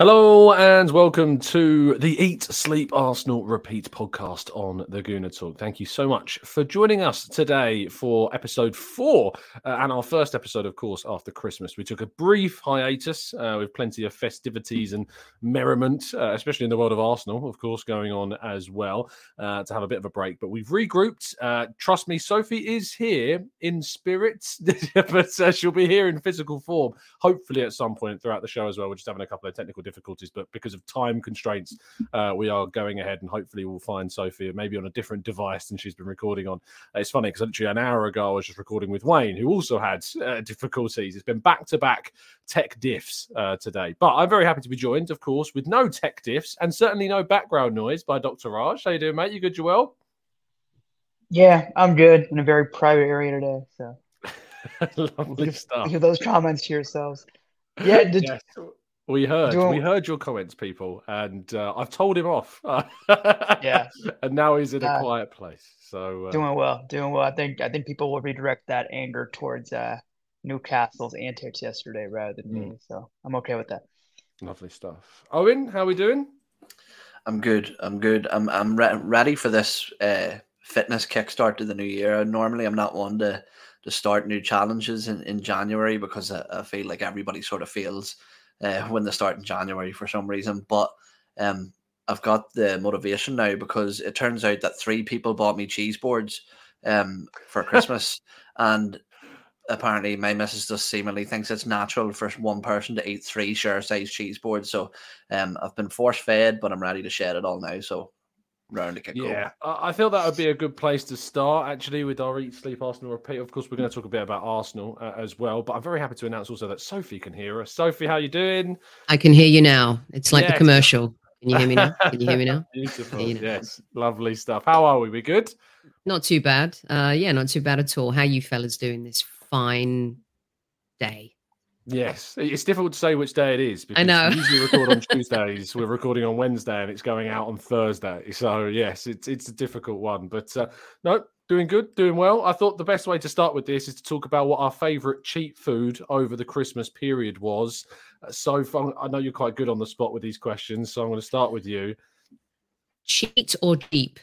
Hello and welcome to the Eat, Sleep, Arsenal Repeat podcast on the Gooner Talk. Thank you so much for joining us today for episode four uh, and our first episode, of course, after Christmas. We took a brief hiatus uh, with plenty of festivities and merriment, uh, especially in the world of Arsenal, of course, going on as well uh, to have a bit of a break. But we've regrouped. Uh, trust me, Sophie is here in spirit, but uh, she'll be here in physical form, hopefully at some point throughout the show as well. We're just having a couple of technical difficulties, but because of time constraints, uh, we are going ahead and hopefully we'll find Sophie maybe on a different device than she's been recording on. Uh, it's funny because literally an hour ago I was just recording with Wayne, who also had uh, difficulties. It's been back to back tech diffs uh, today, but I'm very happy to be joined, of course, with no tech diffs and certainly no background noise by Dr. Raj. How you doing, mate? You good, Joel? Yeah, I'm good in a very private area today. So Lovely stuff. leave those comments to yourselves. Yeah, did, Yes. We heard, Doing- we heard your comments, people, and uh, I've told him off. Yeah. and now he's in a Uh, quiet place. So uh, doing well, doing well. I think I think people will redirect that anger towards uh, Newcastle's antics yesterday rather than me. So I'm okay with that. lovely stuff. Owen, how are we doing? I'm good. I'm good. I'm I'm re- ready for this uh, fitness kickstart to the new year. Normally, I'm not one to to start new challenges in, in January because I, I feel like everybody sort of feels uh, when they start in January for some reason. But um, I've got the motivation now because it turns out that three people bought me cheese boards um, for Christmas, and apparently my missus just seemingly thinks it's natural for one person to eat three share size cheese boards. So um, I've been force fed, but I'm ready to shed it all now. So round to kick Yeah, I I feel that would be a good place to start actually with our Eat, Sleep, Arsenal repeat. Of course, we're going to talk a bit about Arsenal uh, as well, but I'm very happy to announce also that Sophie can hear us. Sophie, how you doing? I can hear you now. It's like Yes. the commercial. Can you hear me now? Can you hear me now? Beautiful. You know. Yes, lovely stuff. How are we? We good? Not too bad. Uh, yeah, not too bad at all. How you fellas doing this fine day? Yes, it's difficult to say which day it is. Because know. We usually record on Tuesdays. We're recording on Wednesday, and it's going out on Thursday. So yes, it's it's a difficult one. But uh, no, doing good, doing well. I thought the best way to start with this is to talk about what our favourite cheap food over the Christmas period was. Uh, Sophie, I know you're quite good on the spot with these questions, so I'm going to start with you. Cheat or deep?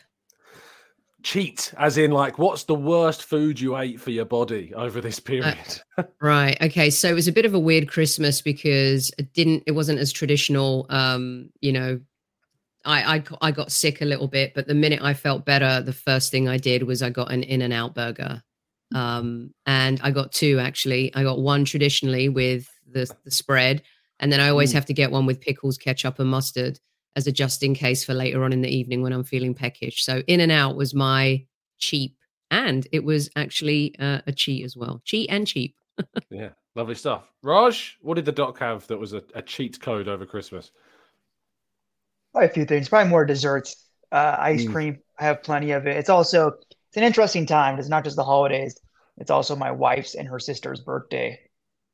Cheat, as in like, what's the worst food you ate for your body over this period? Right. Okay. So it was a bit of a weird Christmas because it didn't. It wasn't as traditional. Um, you know, I, I I got sick a little bit, but the minute I felt better, the first thing I did was I got an In and Out burger, um, and I got two actually. I got one traditionally with the the spread, and then I always Mm. have to get one with pickles, ketchup, and mustard as a just in case for later on in the evening when I'm feeling peckish. So In and Out was my cheap, and it was actually uh, a cheat as well. Cheat and cheap. yeah, lovely stuff. Raj, what did the doc have that was a, a cheat code over Christmas? Probably a few things. Probably more desserts. Uh, ice Mm. cream. I have plenty of it. It's also it's an interesting time. It's not just the holidays. It's also my wife's and her sister's birthday.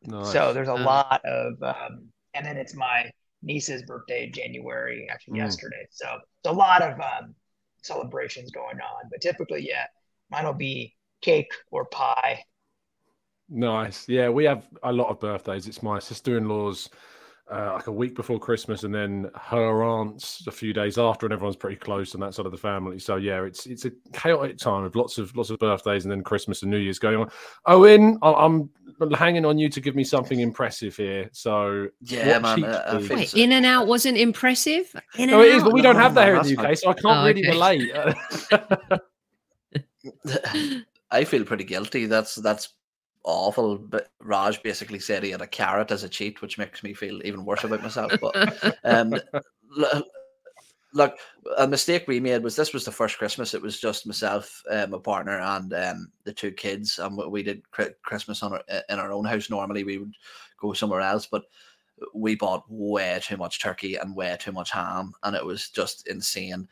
Nice. So there's a Ah. lot of, um, and then it's my niece's birthday in January, actually Mm. yesterday. So it's a lot of um, celebrations going on. But typically, yeah, mine will be cake or pie. Nice. Yeah, we have a lot of birthdays. It's my sister in law's uh, like a week before Christmas, and then her aunt's a few days after, and everyone's pretty close on that side of the family. So yeah, it's it's a chaotic time of lots of lots of birthdays, and then Christmas and New Year's going on. Owen, I'm hanging on you to give me something impressive here. So Yeah, man, uh, I food- feel Wait, so- in and out wasn't impressive. In and No, it is, out. but we don't No, have that here in that's the fine. UK, so I can't Oh, really okay. relate. I feel pretty guilty. That's that's awful. But Raj basically said he had a carrot as a cheat, which makes me feel even worse about myself. But um, l- look, a mistake we made was this was the first Christmas. It was just myself, uh, my partner, and um, the two kids, and we- we did Christmas on our, in our own house. Normally, we would go somewhere else, but we bought way too much turkey and way too much ham, and it was just insane.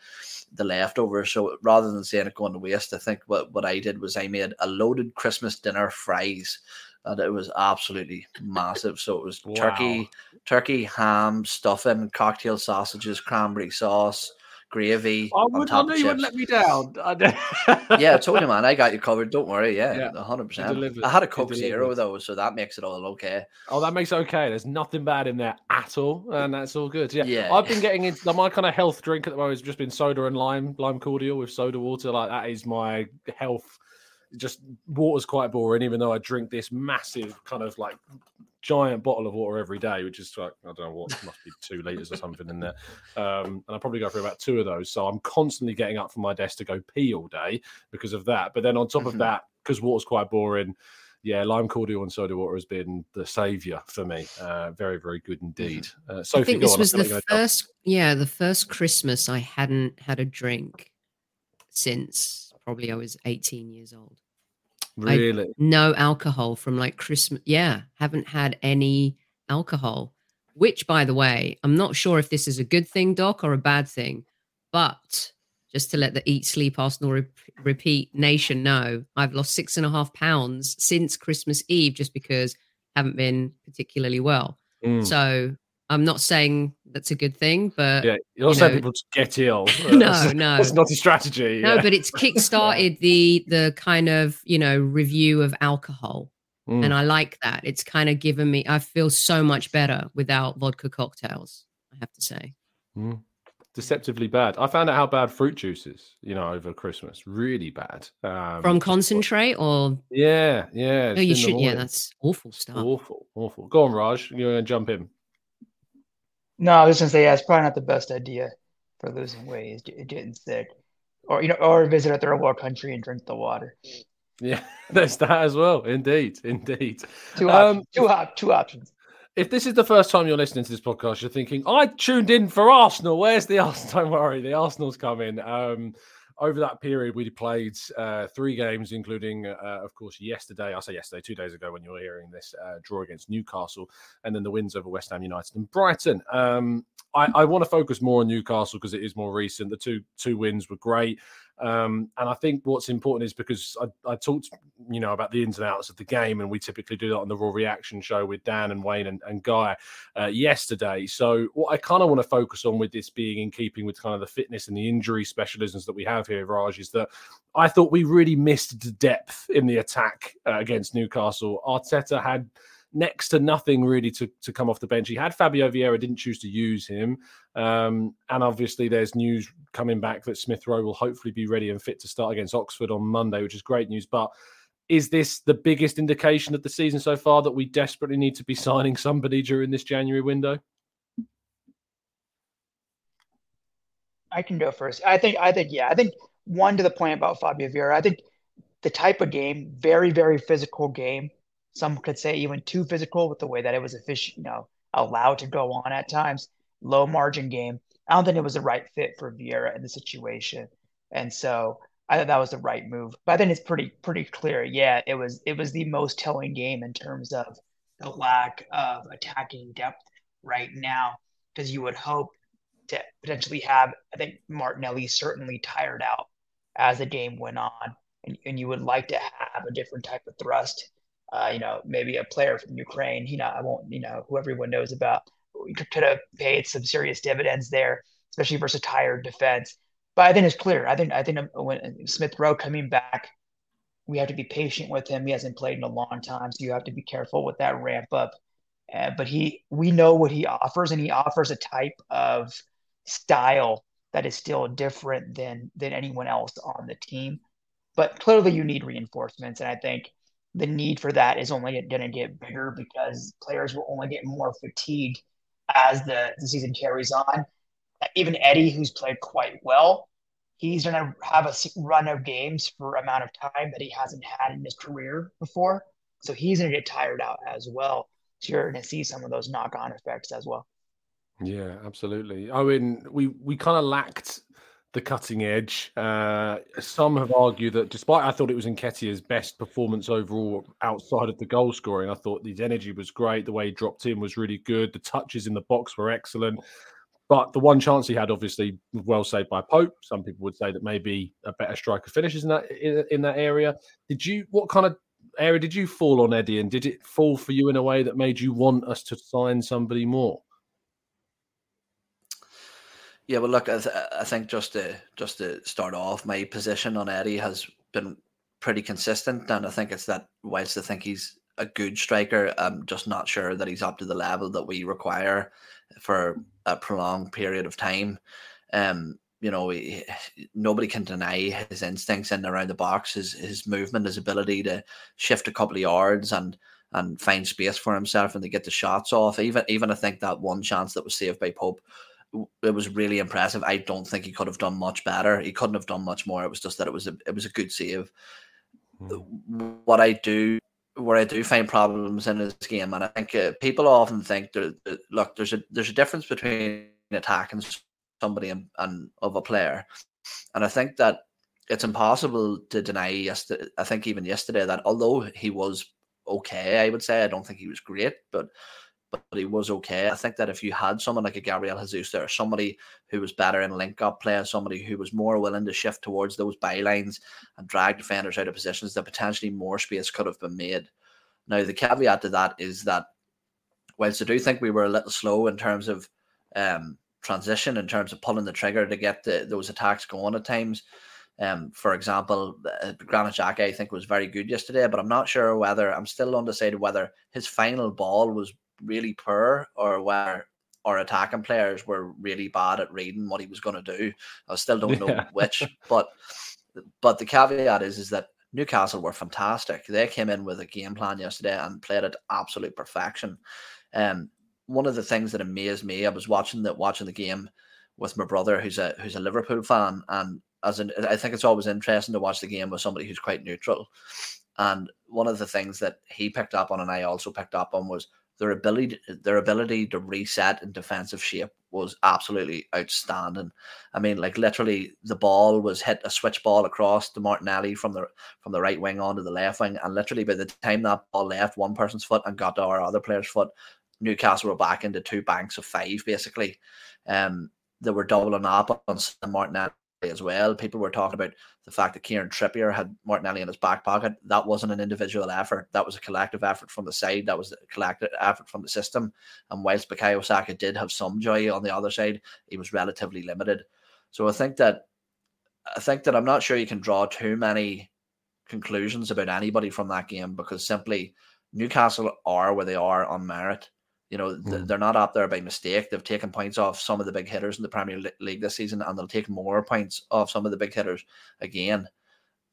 The leftovers. So rather than saying it going to waste, I think what, what I did was I made a loaded Christmas dinner fries, and it was absolutely massive. So it was Wow. turkey, turkey, ham, stuffing, cocktail sausages, cranberry sauce, gravy I, on would, I of you wouldn't let me down. Yeah, I told you, man. I got you covered. Don't worry. Yeah, Yeah, hundred percent. I had a Coke Zero though, so that makes it all okay. Oh, that makes it okay. There's nothing bad in there at all, and that's all good. Yeah, Yeah. I've been getting into my kind of health drink at the moment has just been soda and lime, lime cordial with soda water. Like that is my health. Just water's quite boring, even though I drink this massive kind of like giant bottle of water every day, which is like I don't know what must be two liters or something in there. Um, and I probably go through about two of those. So I'm constantly getting up from my desk to go pee all day because of that. But then on top of Mhm. that, because water's quite boring, yeah, lime cordial and soda water has been the savior for me. Uh, very, very good indeed. Uh, I Sophie, think go this on, was the you're gonna jump. first, yeah, the first Christmas I hadn't had a drink since probably I was 18 years old. I- Really? No alcohol from like Christmas. Yeah, haven't had any alcohol, which, by the way, I'm not sure if this is a good thing, Doc, or a bad thing, but just to let the Eat, Sleep, Arsenal Rep- Repeat Nation know, I've lost six and a half pounds since Christmas Eve just because I haven't been particularly well. Mm. So I'm not saying that's a good thing, but yeah, you saying know- people to get ill. No, That's- no. it's not a strategy. no, yeah. but it's kickstarted the the kind of you know review of alcohol, Mm. and I like that. It's kind of given me. I feel so much better without vodka cocktails. I have to say. Mm. Deceptively bad. I found out how bad fruit juice is, you know, over Christmas. Really bad. Um, From concentrate or Yeah, yeah. no, you should. Yeah, that's awful stuff. awful, awful. Go on, Raj. You're going to jump in. No, I was just gonna say, yeah, it's probably not the best idea for losing weight, is get- getting sick, or you know, or visit a third world country and drink the water. Yeah, there's that as well. Indeed, indeed. Two Um, options. Two op- two options. If this is the first time you're listening to this podcast, you're thinking, I tuned in for Arsenal. Where's the Arsenal? Don't worry, the Arsenal's coming. Um, over that period, we played uh, three games, including, uh, of course, yesterday. I say yesterday, two days ago, when you were hearing this uh, draw against Newcastle, and then the wins over West Ham United and Brighton. Um, I, I want to focus more on Newcastle because it is more recent. The two two wins were great. Um, and I think what's important is because I, I talked, you know, about the ins and outs of the game, and we typically do that on the Raw Reaction show with Dan and Wayne and, and Guy uh, yesterday. So what I kind of want to focus on with this being in keeping with kind of the fitness and the injury specialisms that we have here, Raj, is that I thought we really missed the depth in the attack uh, against Newcastle. Arteta had next to nothing really to, to come off the bench. He had Fabio Vieira, didn't choose to use him. Um, and obviously, there's news coming back that Smith Rowe will hopefully be ready and fit to start against Oxford on Monday, which is great news. But is this the biggest indication of the season so far that we desperately need to be signing somebody during this January window? I can go first. I think, I think, yeah, I think one to the point about Fabio Vieira. I think the type of game, very, very physical game. Some could say even too physical with the way that it was efficient, you know, allowed to go on at times. Low margin game. I don't think it was the right fit for Vieira in the situation, and so I thought that was the right move. But I think it's pretty, pretty clear. Yeah, it was, it was the most telling game in terms of the lack of attacking depth right now, because you would hope to potentially have. I think Martinelli certainly tired out as the game went on, and, and you would like to have a different type of thrust. Uh, you know, maybe a player from Ukraine. You know, I won't. You know, who everyone knows about. Could have paid some serious dividends there, especially versus tired defense. But I think it's clear. I think I think when Smith Rowe coming back, we have to be patient with him. He hasn't played in a long time, so you have to be careful with that ramp up. Uh, but he, we know what he offers, and he offers a type of style that is still different than than anyone else on the team. But clearly, you need reinforcements, and I think the need for that is only going to get bigger because players will only get more fatigued as the, the season carries on. Even Eddie, who's played quite well, he's going to have a run of games for amount of time that he hasn't had in his career before. So he's going to get tired out as well. So you're going to see some of those knock on effects as well. Yeah, absolutely. I mean, we we kind of lacked the cutting edge. Uh, some have argued that despite I thought it was Nketiah's best performance overall outside of the goal scoring, I thought his energy was great. The way he dropped in was really good. The touches in the box were excellent. But the one chance he had, obviously, well saved by Pope. Some people would say that maybe a better striker finishes in that in, in that area. Did you? What kind of area did you fall on, Eddie? And did it fall for you in a way that made you want us to sign somebody more? Yeah, well, look, I, th- I think just to just to start off, my position on Eddie has been pretty consistent, and I think it's that whilst I think he's a good striker, I'm just not sure that he's up to the level that we require for a prolonged period of time. Um, you know, nobody can deny his instincts in and around the box, his his movement, his ability to shift a couple of yards and and find space for himself and to get the shots off. Even even I think that one chance that was saved by Pope, it was really impressive. I don't think he could have done much better. He couldn't have done much more. It was just that it was a it was a good save. Mm. What I do where I do find problems in this game, and I think uh, people often think that, look, there's a there's a difference between attacking somebody and, and of a player, and I think that it's impossible to deny. Yesterday, I think even yesterday that although he was okay, I would say I don't think he was great, but but he was okay. I think that if you had someone like a Gabriel Jesus there, somebody who was better in link up play, somebody who was more willing to shift towards those bylines and drag defenders out of positions, that potentially more space could have been made. Now, the caveat to that is that whilst I do think we were a little slow in terms of um, transition, in terms of pulling the trigger to get the, those attacks going at times, um, for example, uh, Granit I think was very good yesterday, but I'm not sure whether I'm still undecided whether his final ball was really poor or where our attacking players were really bad at reading what he was going to do. I still don't know yeah. which, but but the caveat is is that Newcastle were fantastic. They came in with a game plan yesterday and played it absolute perfection. Um, one of the things that amazed me, I was watching the watching the game with my brother, who's a who's a Liverpool fan, and as an, I think it's always interesting to watch the game with somebody who's quite neutral. And one of the things that he picked up on, and I also picked up on, was their ability their ability to reset in defensive shape was absolutely outstanding. I mean, like literally, the ball was hit a switch ball across to Martinelli from the from the right wing onto the left wing, and literally by the time that ball left one person's foot and got to our other player's foot, Newcastle were back into two banks of five basically. Um, they were doubling up on Martinelli as well. People were talking about the fact that Kieran Trippier had Martinelli in his back pocket. That wasn't an individual effort. That was a collective effort from the side. That was a collective effort from the system. And whilst Bukayo Saka did have some joy on the other side, he was relatively limited. So I think that I think that I'm not sure you can draw too many conclusions about anybody from that game because simply Newcastle are where they are on merit. You know, mm. they're not up there by mistake. They've taken points off some of the big hitters in the Premier League this season, and they'll take more points off some of the big hitters again.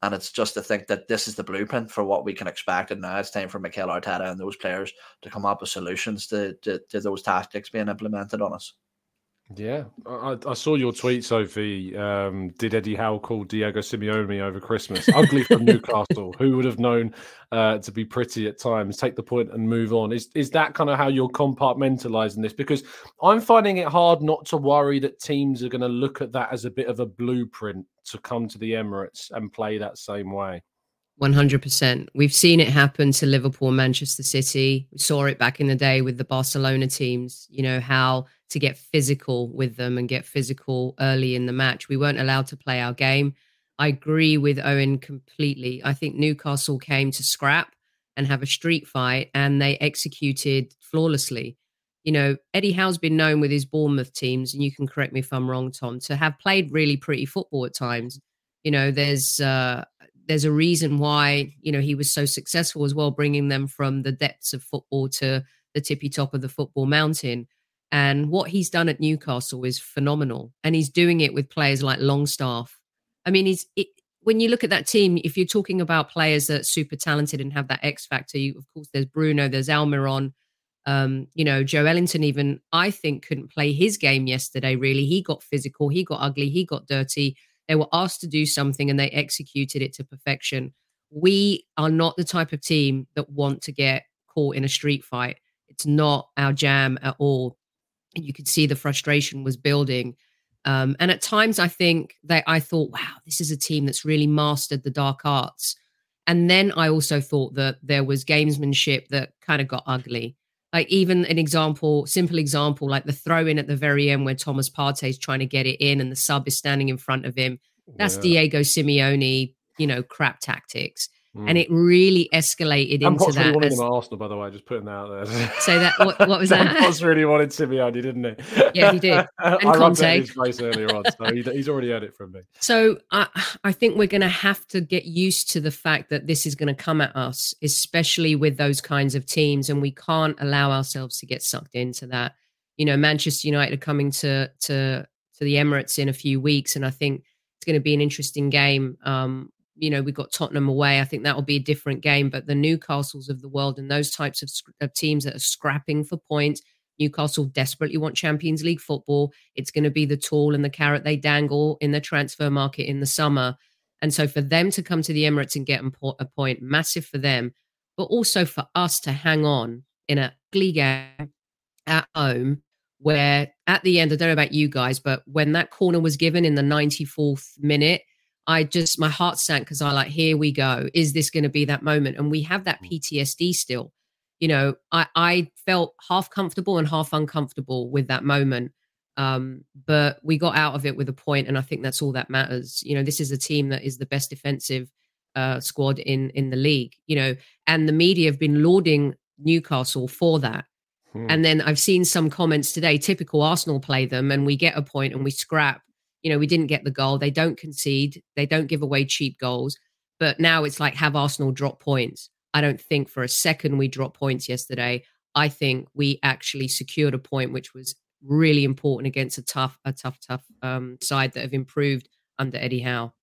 And it's just to think that this is the blueprint for what we can expect. And now it's time for Mikel Arteta and those players to come up with solutions to, to, to those tactics being implemented on us. Yeah, I, I, saw your tweet, Sophie. Um, did Eddie Howe call Diego Simeone over Christmas? Ugly from Newcastle. Who would have known uh, to be pretty at times? Take the point and move on. Is is that kind of how you're compartmentalizing this? Because I'm finding it hard not to worry that teams are going to look at that as a bit of a blueprint to come to the Emirates and play that same way. 100%. We've seen it happen to Liverpool, Manchester City. We saw it back in the day with the Barcelona teams, you know, how to get physical with them and get physical early in the match. We weren't allowed to play our game. I agree with Owen completely. I think Newcastle came to scrap and have a street fight and they executed flawlessly. You know, Eddie Howe's been known with his Bournemouth teams, and you can correct me if I'm wrong, Tom, to have played really pretty football at times. You know, there's uh, there's a reason why you know he was so successful as well, bringing them from the depths of football to the tippy top of the football mountain. And what he's done at Newcastle is phenomenal, and he's doing it with players like Longstaff. I mean, he's it, when you look at that team, if you're talking about players that are super talented and have that X factor, you, of course, there's Bruno, there's Almiron, um, you know, Joelinton Even I think couldn't play his game yesterday. Really, he got physical, he got ugly, he got dirty they were asked to do something and they executed it to perfection. We are not the type of team that want to get caught in a street fight. It's not our jam at all. And you could see the frustration was building. Um, and at times, I think that I thought, wow, this is a team that's really mastered the dark arts. And then I also thought that there was gamesmanship that kind of got ugly. Like even an example, simple example, like the throw in at the very end where Thomas Partey is trying to get it in and the sub is standing in front of him. That's yeah. Diego Simeone, you know, crap tactics. Mm. And it really escalated into Potts that. Really wanted as... him at Arsenal, by the way, just putting that out there. So that what, what was that? Potts really wanted Simeone, didn't he? Yeah, he did. And I Conte. his face earlier on, so he, he's already heard it from me. So I, I think we're going to have to get used to the fact that this is going to come at us, especially with those kinds of teams, and we can't allow ourselves to get sucked into that. You know, Manchester United are coming to to to the Emirates in a few weeks, and I think it's going to be an interesting game. Um, you know, we've got Tottenham away. I think that will be a different game. But the Newcastles of the world and those types of, of teams that are scrapping for points, Newcastle desperately want Champions League football. It's going to be the tool and the carrot they dangle in the transfer market in the summer. And so for them to come to the Emirates and get a point, massive for them, but also for us to hang on in a ugly game at home where at the end, I don't know about you guys, but when that corner was given in the 94th minute, I just my heart sank because I like, here we go. Is this going to be that moment? And we have that mm. PTSD still. You know, I I felt half comfortable and half uncomfortable with that moment. Um, but we got out of it with a point, and I think that's all that matters. You know, this is a team that is the best defensive uh, squad in in the league. You know, and the media have been lauding Newcastle for that. Hmm. And then I've seen some comments today. Typical Arsenal play them, and we get a point and we scrap you know, we didn't get the goal. They don't concede. They don't give away cheap goals. But now it's like have Arsenal drop points. I don't think for a second we dropped points yesterday. I think we actually secured a point, which was really important against a tough, a tough, tough um, side that have improved under Eddie Howe.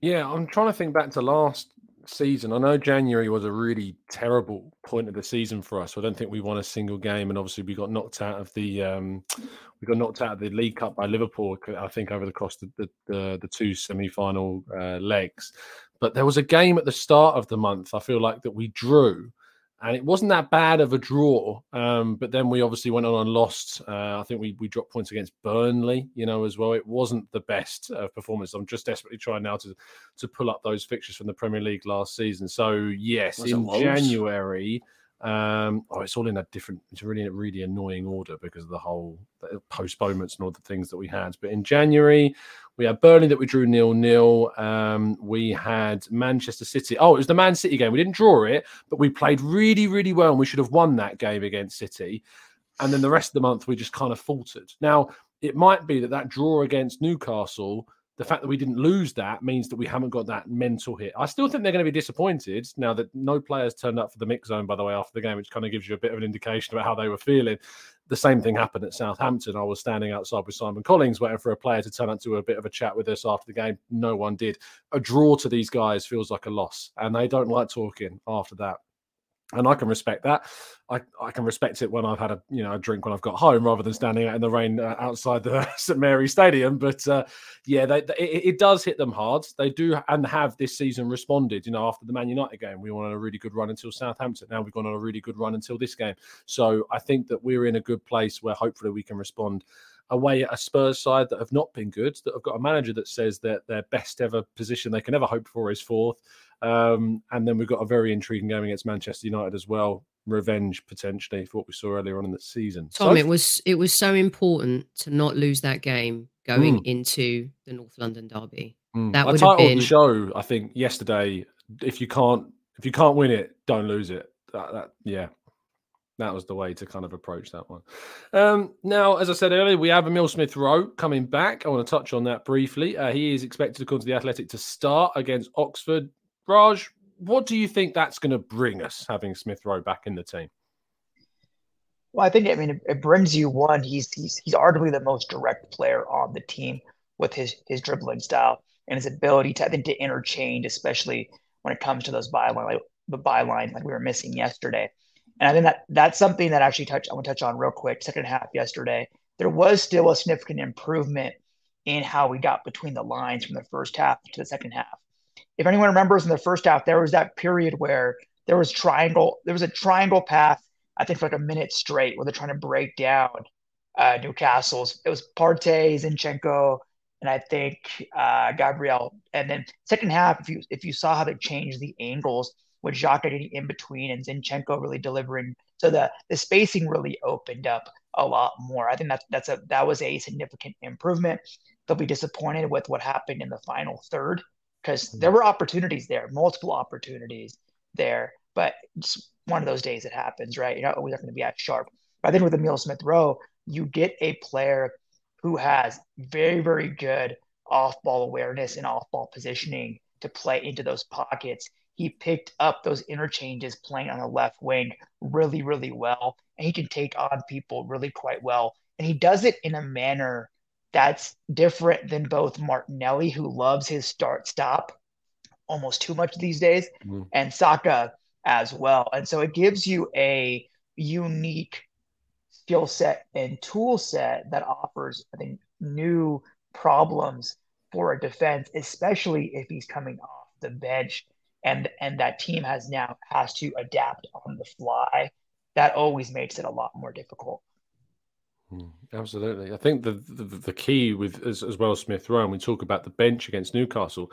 Yeah, I'm trying to think back to last season. I know January was a really terrible point of the season for us. I don't think we won a single game, and obviously we got knocked out of the um, we got knocked out of the League Cup by Liverpool. I think over the course of the the, the two semi final uh, legs. But there was a game at the start of the month. I feel like that we drew and it wasn't that bad of a draw. Um, but then we obviously went on and lost. Uh, I think we we dropped points against Burnley, you know, as well. It wasn't the best uh, performance. I'm just desperately trying now to to pull up those fixtures from the Premier League last season. So yes, Was in January. Um, oh, it's all in a different, it's really, really annoying order because of the whole the postponements and all the things that we had. But in January, we had Burnley that we drew nil nil. Um, we had Manchester City. Oh, it was the Man City game. We didn't draw it, but we played really, really well, and we should have won that game against City. And then the rest of the month, we just kind of faltered. Now, it might be that that draw against Newcastle the fact that we didn't lose that means that we haven't got that mental hit. I still think they're going to be disappointed now that no players turned up for the mix zone, by the way, after the game, which kind of gives you a bit of an indication about how they were feeling. The same thing happened at Southampton. I was standing outside with Simon Collins waiting for a player to turn up to a bit of a chat with us after the game. No one did. A draw to these guys feels like a loss, and they don't like talking after that and I can respect that. I, I can respect it when I've had a you know a drink when I've got home rather than standing out in the rain uh, outside the St Mary Stadium. But uh, yeah, they, they, it, it, does hit them hard. They do and have this season responded. You know, after the Man United game, we went on a really good run until Southampton. Now we've gone on a really good run until this game. So I think that we're in a good place where hopefully we can respond away at a Spurs side that have not been good, that have got a manager that says that their best ever position they can ever hope for is fourth. Um, and then we've got a very intriguing game against Manchester United as well. Revenge potentially for what we saw earlier on in the season. Tom, so, it was it was so important to not lose that game going mm. into the North London derby. Mm. That would I have been the show. I think yesterday. If you can't if you can't win it, don't lose it. That, that yeah, that was the way to kind of approach that one. Um, now, as I said earlier, we have Emil Smith Rowe coming back. I want to touch on that briefly. Uh, he is expected to come to the Athletic to start against Oxford. Raj, what do you think that's going to bring us having Smith Rowe back in the team? Well, I think I mean it, brings you one. He's he's he's arguably the most direct player on the team with his his dribbling style and his ability to I think to interchange, especially when it comes to those byline like the byline like we were missing yesterday. And I think that that's something that actually touch I want to touch on real quick. Second half yesterday, there was still a significant improvement in how we got between the lines from the first half to the second half if anyone remembers in the first half, there was that period where there was triangle, there was a triangle path, I think for like a minute straight, where they're trying to break down uh, Newcastle's. It was Partey, Zinchenko, and I think uh, Gabriel. And then second half, if you if you saw how they changed the angles with Xhaka getting in between and Zinchenko really delivering, so the the spacing really opened up a lot more. I think that's that's a that was a significant improvement. They'll be disappointed with what happened in the final third because mm-hmm. there were opportunities there, multiple opportunities there, but it's one of those days it happens, right? You're not always going to be at sharp. But I think with Emil Smith Rowe, you get a player who has very, very good off ball awareness and off ball positioning to play into those pockets. He picked up those interchanges playing on the left wing really, really well. And he can take on people really quite well. And he does it in a manner that's different than both Martinelli, who loves his start stop almost too much these days, mm-hmm. and Saka as well. And so it gives you a unique skill set and tool set that offers, I think, new problems for a defense, especially if he's coming off the bench and and that team has now has to adapt on the fly. That always makes it a lot more difficult. Hmm, absolutely, I think the the, the key with as, as well as Smith Rowe, and we talk about the bench against Newcastle,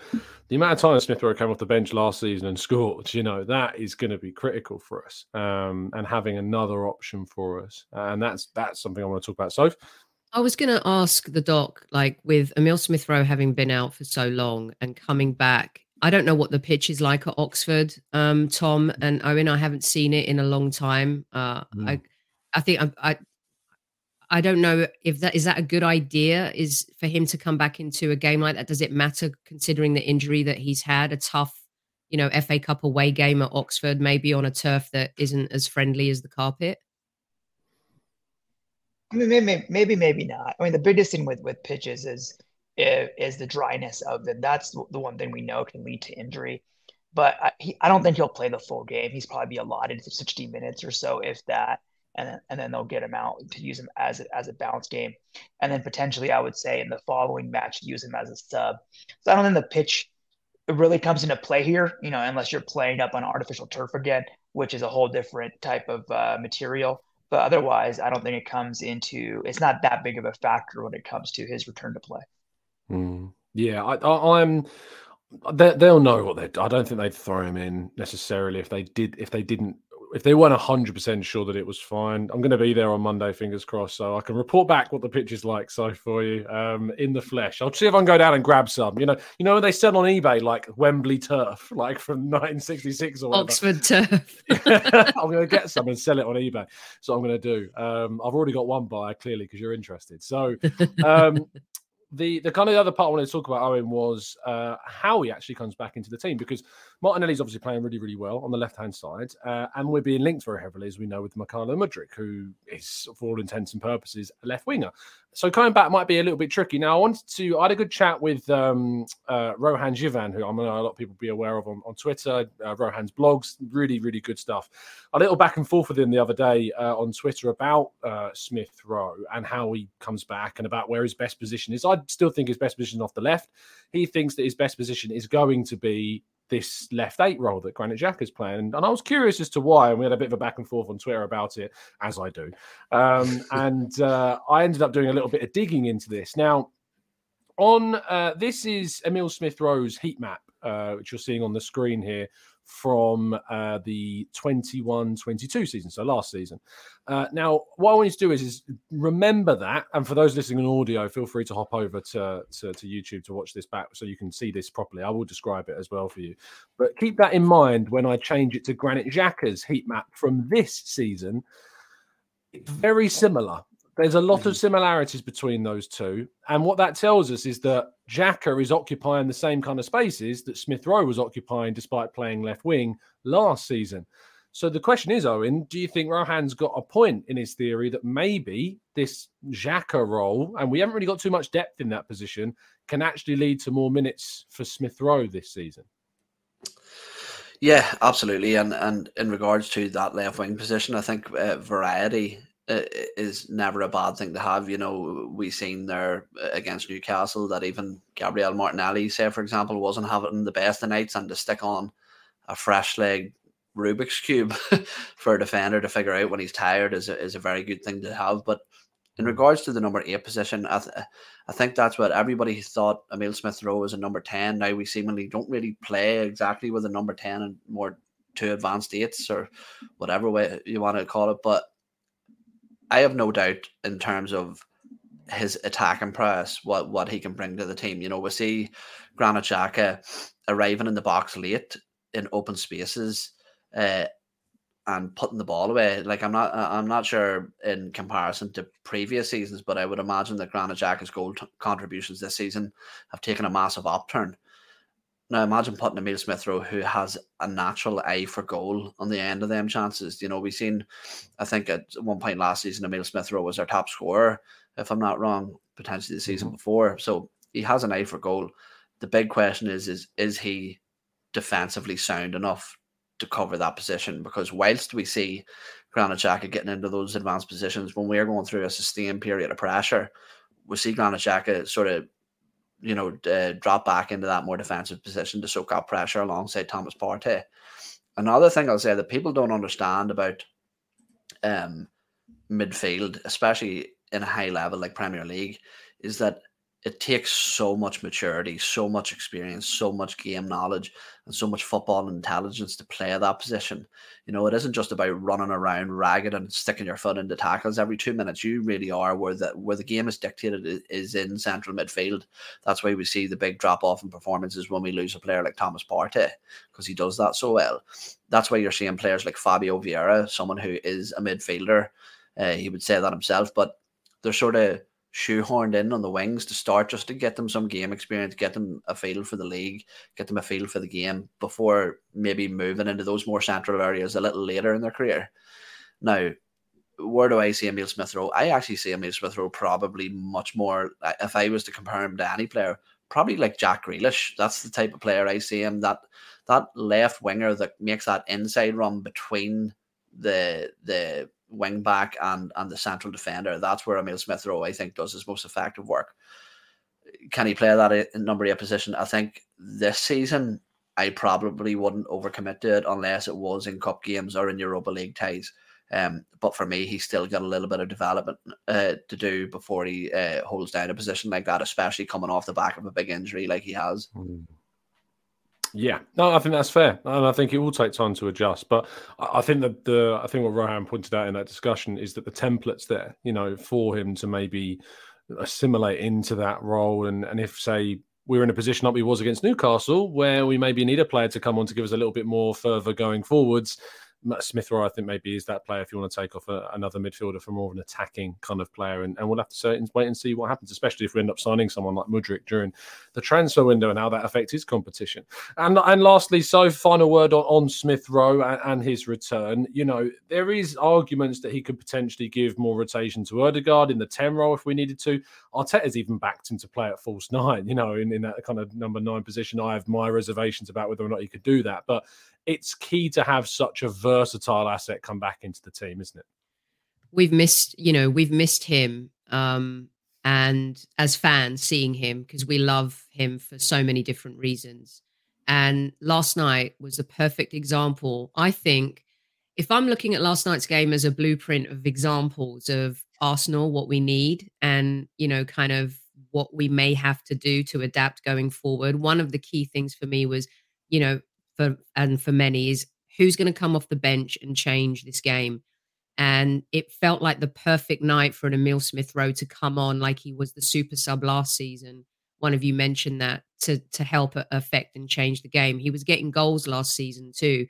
the amount of time Smith Rowe came off the bench last season and scored, you know, that is going to be critical for us, um, and having another option for us, and that's that's something I want to talk about. So, I was going to ask the doc, like with Emil Smith Rowe having been out for so long and coming back, I don't know what the pitch is like at Oxford, um, Tom and Owen. I haven't seen it in a long time. Uh, mm. I, I think I, I, I don't know if that is that a good idea is for him to come back into a game like that. Does it matter considering the injury that he's had? A tough, you know, FA Cup away game at Oxford, maybe on a turf that isn't as friendly as the carpet. I mean, maybe, maybe, maybe not. I mean, the biggest thing with with pitches is is the dryness of them. That's the one thing we know can lead to injury. But I, he, I don't think he'll play the full game. He's probably be allotted 60 minutes or so, if that and then, and then they'll get him out to use him as a, as a bounce game, and then potentially I would say in the following match use him as a sub. So I don't think the pitch really comes into play here, you know, unless you're playing up on artificial turf again, which is a whole different type of uh, material. But otherwise, I don't think it comes into. It's not that big of a factor when it comes to his return to play. Mm. Yeah, I, i'm they, will know what they. I don't think they'd throw him in necessarily if they did. If they didn't if they weren't hundred percent sure that it was fine, I'm going to be there on Monday, fingers crossed, so I can report back what the pitch is like. So for you, um, in the flesh, I'll see if I can go down and grab some. You know, you know when they sell on eBay like Wembley turf, like from 1966 or whatever. Oxford turf. I'm going to get some and sell it on eBay. So I'm going to do. Um, I've already got one buyer clearly because you're interested. So um, the the kind of the other part I wanted to talk about Owen was uh, how he actually comes back into the team because Martinelli's obviously playing really really well on the left hand side, uh, and we're being linked very heavily as we know with Mykhailo Mudryk, who is for all intents and purposes a left winger. So coming back might be a little bit tricky. Now I wanted to I had a good chat with um, uh, Rohan Jivan, who I know a lot of people be aware of on, on Twitter. Uh, Rohan's blogs, really really good stuff. A little back and forth with him the other day uh, on Twitter about uh, Smith Rowe and how he comes back and about where his best position is. I still think his best position off the left. He thinks that his best position is going to be this left eight role that Granit Xhaka's playing. And I was curious as to why. And we had a bit of a back and forth on Twitter about it, as I do. Um, and uh, I ended up doing a little bit of digging into this. Now, on uh, this is Emil Smith Rowe's heat map, uh, which you're seeing on the screen here from uh, the 21 22 season, so last season. Uh, now, what I want you to do is, is remember that. And for those listening on audio, feel free to hop over to, to, to, YouTube to watch this back so you can see this properly. I will describe it as well for you. But keep that in mind when I change it to Granit Xhaka's heat map from this season. It's very similar. There's a lot mm-hmm. of similarities between those two. And what that tells us is that Xhaka is occupying the same kind of spaces that Smith Rowe was occupying despite playing left wing last season. So the question is, Owen, do you think Rohan's got a point in his theory that maybe this Xhaka role, and we haven't really got too much depth in that position, can actually lead to more minutes for Smith Rowe this season? Yeah, absolutely. And and in regards to that left wing position, I think uh, variety is never a bad thing to have. You know, we seen there against Newcastle that even Gabriel Martinelli, say for example, wasn't having the best of nights, and to stick on a fresh leg Rubik's cube for a defender to figure out when he's tired is a, is a very good thing to have. But in mm. regards to the number eight position, I, th- I think that's what everybody thought Emil Smith Rowe was a number 10. Now we seemingly don't really play exactly with a number 10 and more two advanced eights or whatever way you want to call it. But I have no doubt in terms of his attacking prowess, what what he can bring to the team. You know, we see Granit Xhaka arriving in the box late in open spaces uh, and putting the ball away. Like I'm not I'm not sure in comparison to previous seasons, but I would imagine that Granit Xhaka's goal t- contributions this season have taken a massive upturn. Now imagine putting Emil Smith Rowe, who has a natural eye for goal on the end of them chances. You know, we've seen, I think at one point last season, Emil Smith Rowe was our top scorer, if I'm not wrong, potentially the season mm-hmm. before. So he has an eye for goal. The big question is, is is he defensively sound enough to cover that position? Because whilst we see Granit Xhaka getting into those advanced positions, when we're going through a sustained period of pressure, we see Granit Xhaka sort of you know, uh, drop back into that more defensive position to soak up pressure alongside Thomas Partey. Another thing I'll say that people don't understand about um, midfield, especially in a high level like Premier League, is that it takes so much maturity, so much experience, so much game knowledge, and so much football intelligence to play that position. You know, it isn't just about running around ragged and sticking your foot into tackles every two minutes. You really are where the where the game is dictated is in central midfield. That's why we see the big drop off in performances when we lose a player like Thomas Partey because he does that so well. That's why you're seeing players like Fabio Vieira, someone who is a midfielder. Uh, he would say that himself, but they're sort of shoehorned in on the wings to start just to get them some game experience, get them a feel for the league, get them a feel for the game before maybe moving into those more central areas a little later in their career. Now, where do I see Emil Smith Rowe? I actually see Emil Smith Rowe probably much more, if I was to compare him to any player, probably like Jack Grealish. That's the type of player I see him. That that left winger that makes that inside run between the the wing back and and the central defender. That's where Emil Smith Rowe, I think, does his most effective work. Can he play that in number eight position? I think this season I probably wouldn't overcommit to it unless it was in cup games or in Europa League ties. Um, but for me, he's still got a little bit of development uh, to do before he uh, holds down a position like that, especially coming off the back of a big injury like he has. Mm. Yeah, no, I think that's fair, and I think it will take time to adjust. But I think that the I think what Rohan pointed out in that discussion is that the templates there, you know, for him to maybe assimilate into that role, and and if say we're in a position like we was against Newcastle, where we maybe need a player to come on to give us a little bit more further going forwards, Smith Rowe, I think maybe is that player if you want to take off a, another midfielder for more of an attacking kind of player. And, and we'll have to wait and see what happens, especially if we end up signing someone like Mudryk during the transfer window and how that affects his competition. And and lastly, so final word on, on Smith Rowe and, and his return. You know, there is arguments that he could potentially give more rotation to Odegaard in the 10 role if we needed to. Arteta's even backed him to play at false nine, you know, in, in that kind of number nine position. I have my reservations about whether or not he could do that. But it's key to have such a versatile asset come back into the team, isn't it? We've missed, you know, we've missed him. Um, and as fans, seeing him because we love him for so many different reasons. And last night was a perfect example. I think if I'm looking at last night's game as a blueprint of examples of Arsenal, what we need, and, you know, kind of what we may have to do to adapt going forward, one of the key things for me was, you know, for and for many is who's going to come off the bench and change this game. And it felt like the perfect night for an Emil Smith Rowe to come on like he was the super sub last season. One of you mentioned that to to help affect and change the game. He was getting goals last season too.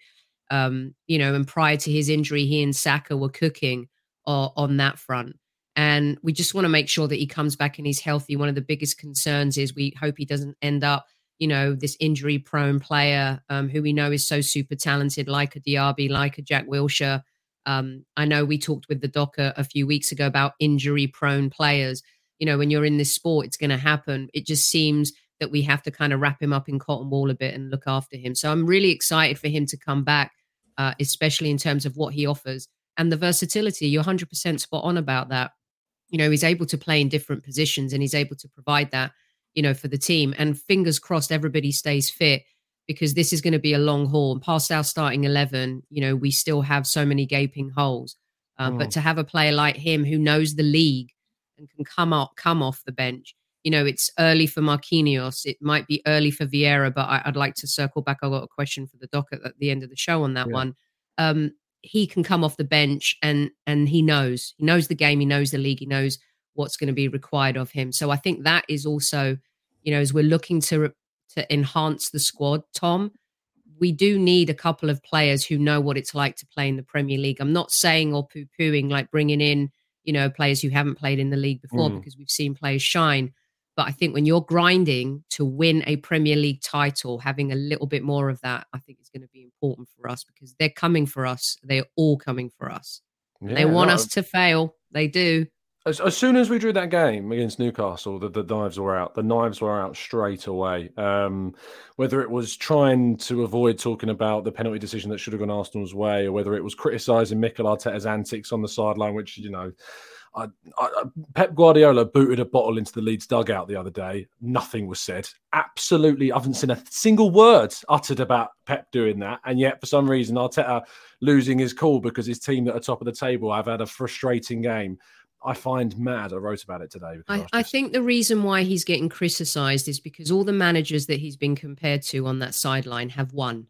Um, you know, and prior to his injury, he and Saka were cooking uh, on that front. And we just want to make sure that he comes back and he's healthy. One of the biggest concerns is we hope he doesn't end up, you know, this injury prone player um, who we know is so super talented, like a Diaby, like a Jack Wilshere, um, I know we talked with the docker a few weeks ago about injury prone players. You know, when you're in this sport, it's going to happen. It just seems that we have to kind of wrap him up in cotton wool a bit and look after him. So I'm really excited for him to come back, uh, especially in terms of what he offers and the versatility. You're 100% spot on about that. You know, he's able to play in different positions and he's able to provide that, you know, for the team. And fingers crossed, everybody stays fit because this is going to be a long haul. And past our starting 11, you know, we still have so many gaping holes. Um, mm. But to have a player like him who knows the league and can come up, come off the bench, you know, it's early for Marquinhos. It might be early for Vieira, but I, would like to circle back. I got a question for the doc at, at the end of the show on that yeah. one. Um, he can come off the bench and and he knows he knows the game, he knows the league, he knows what's going to be required of him. So I think that is also, you know, as we're looking to to enhance the squad, Tom, we do need a couple of players who know what it's like to play in the Premier League. I'm not saying or poo pooing like bringing in, you know, players who haven't played in the league before mm. because we've seen players shine. But I think when you're grinding to win a Premier League title, having a little bit more of that, I think is going to be important for us because they're coming for us. They're all coming for us. Yeah, they want no, us to fail. They do. As, as soon as we drew that game against Newcastle, the, the knives were out. The knives were out straight away. Um, whether it was trying to avoid talking about the penalty decision that should have gone Arsenal's way, or whether it was criticising Mikel Arteta's antics on the sideline, which you know, I, I, Pep Guardiola booted a bottle into the Leeds dugout the other day. Nothing was said. Absolutely, I haven't seen a single word uttered about Pep doing that. And yet, for some reason, Arteta losing his cool because his team that are top of the table have had a frustrating game. I find mad. I wrote about it today. I, I, just... I, think the reason why he's getting criticised is because all the managers that he's been compared to on that sideline have won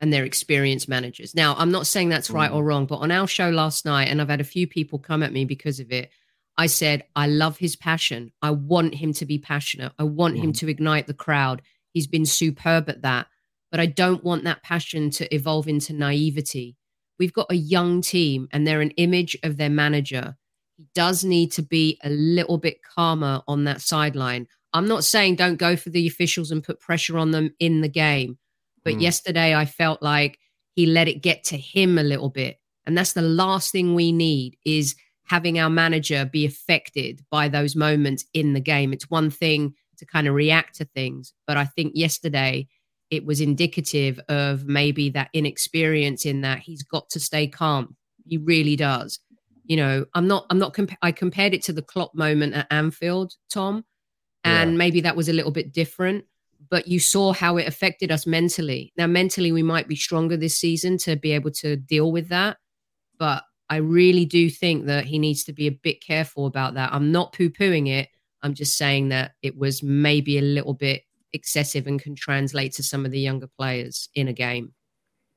and they're experienced managers. Now, I'm not saying that's right mm. or wrong, but on our show last night, and I've had a few people come at me because of it, I said, I love his passion. I want him to be passionate. I want mm. him to ignite the crowd. He's been superb at that. But I don't want that passion to evolve into naivety. We've got a young team and they're an image of their manager he does need to be a little bit calmer on that sideline. I'm not saying don't go for the officials and put pressure on them in the game, but mm. yesterday I felt like he let it get to him a little bit. And that's the last thing we need is having our manager be affected by those moments in the game. It's one thing to kind of react to things, but I think yesterday it was indicative of maybe that inexperience in that he's got to stay calm. He really does you know, I'm not, I'm not, comp- I compared it to the Klopp moment at Anfield, Tom, and yeah. maybe that was a little bit different, but you saw how it affected us mentally. Now, mentally, we might be stronger this season to be able to deal with that, but I really do think that he needs to be a bit careful about that. I'm not poo pooing it. I'm just saying that it was maybe a little bit excessive and can translate to some of the younger players in a game.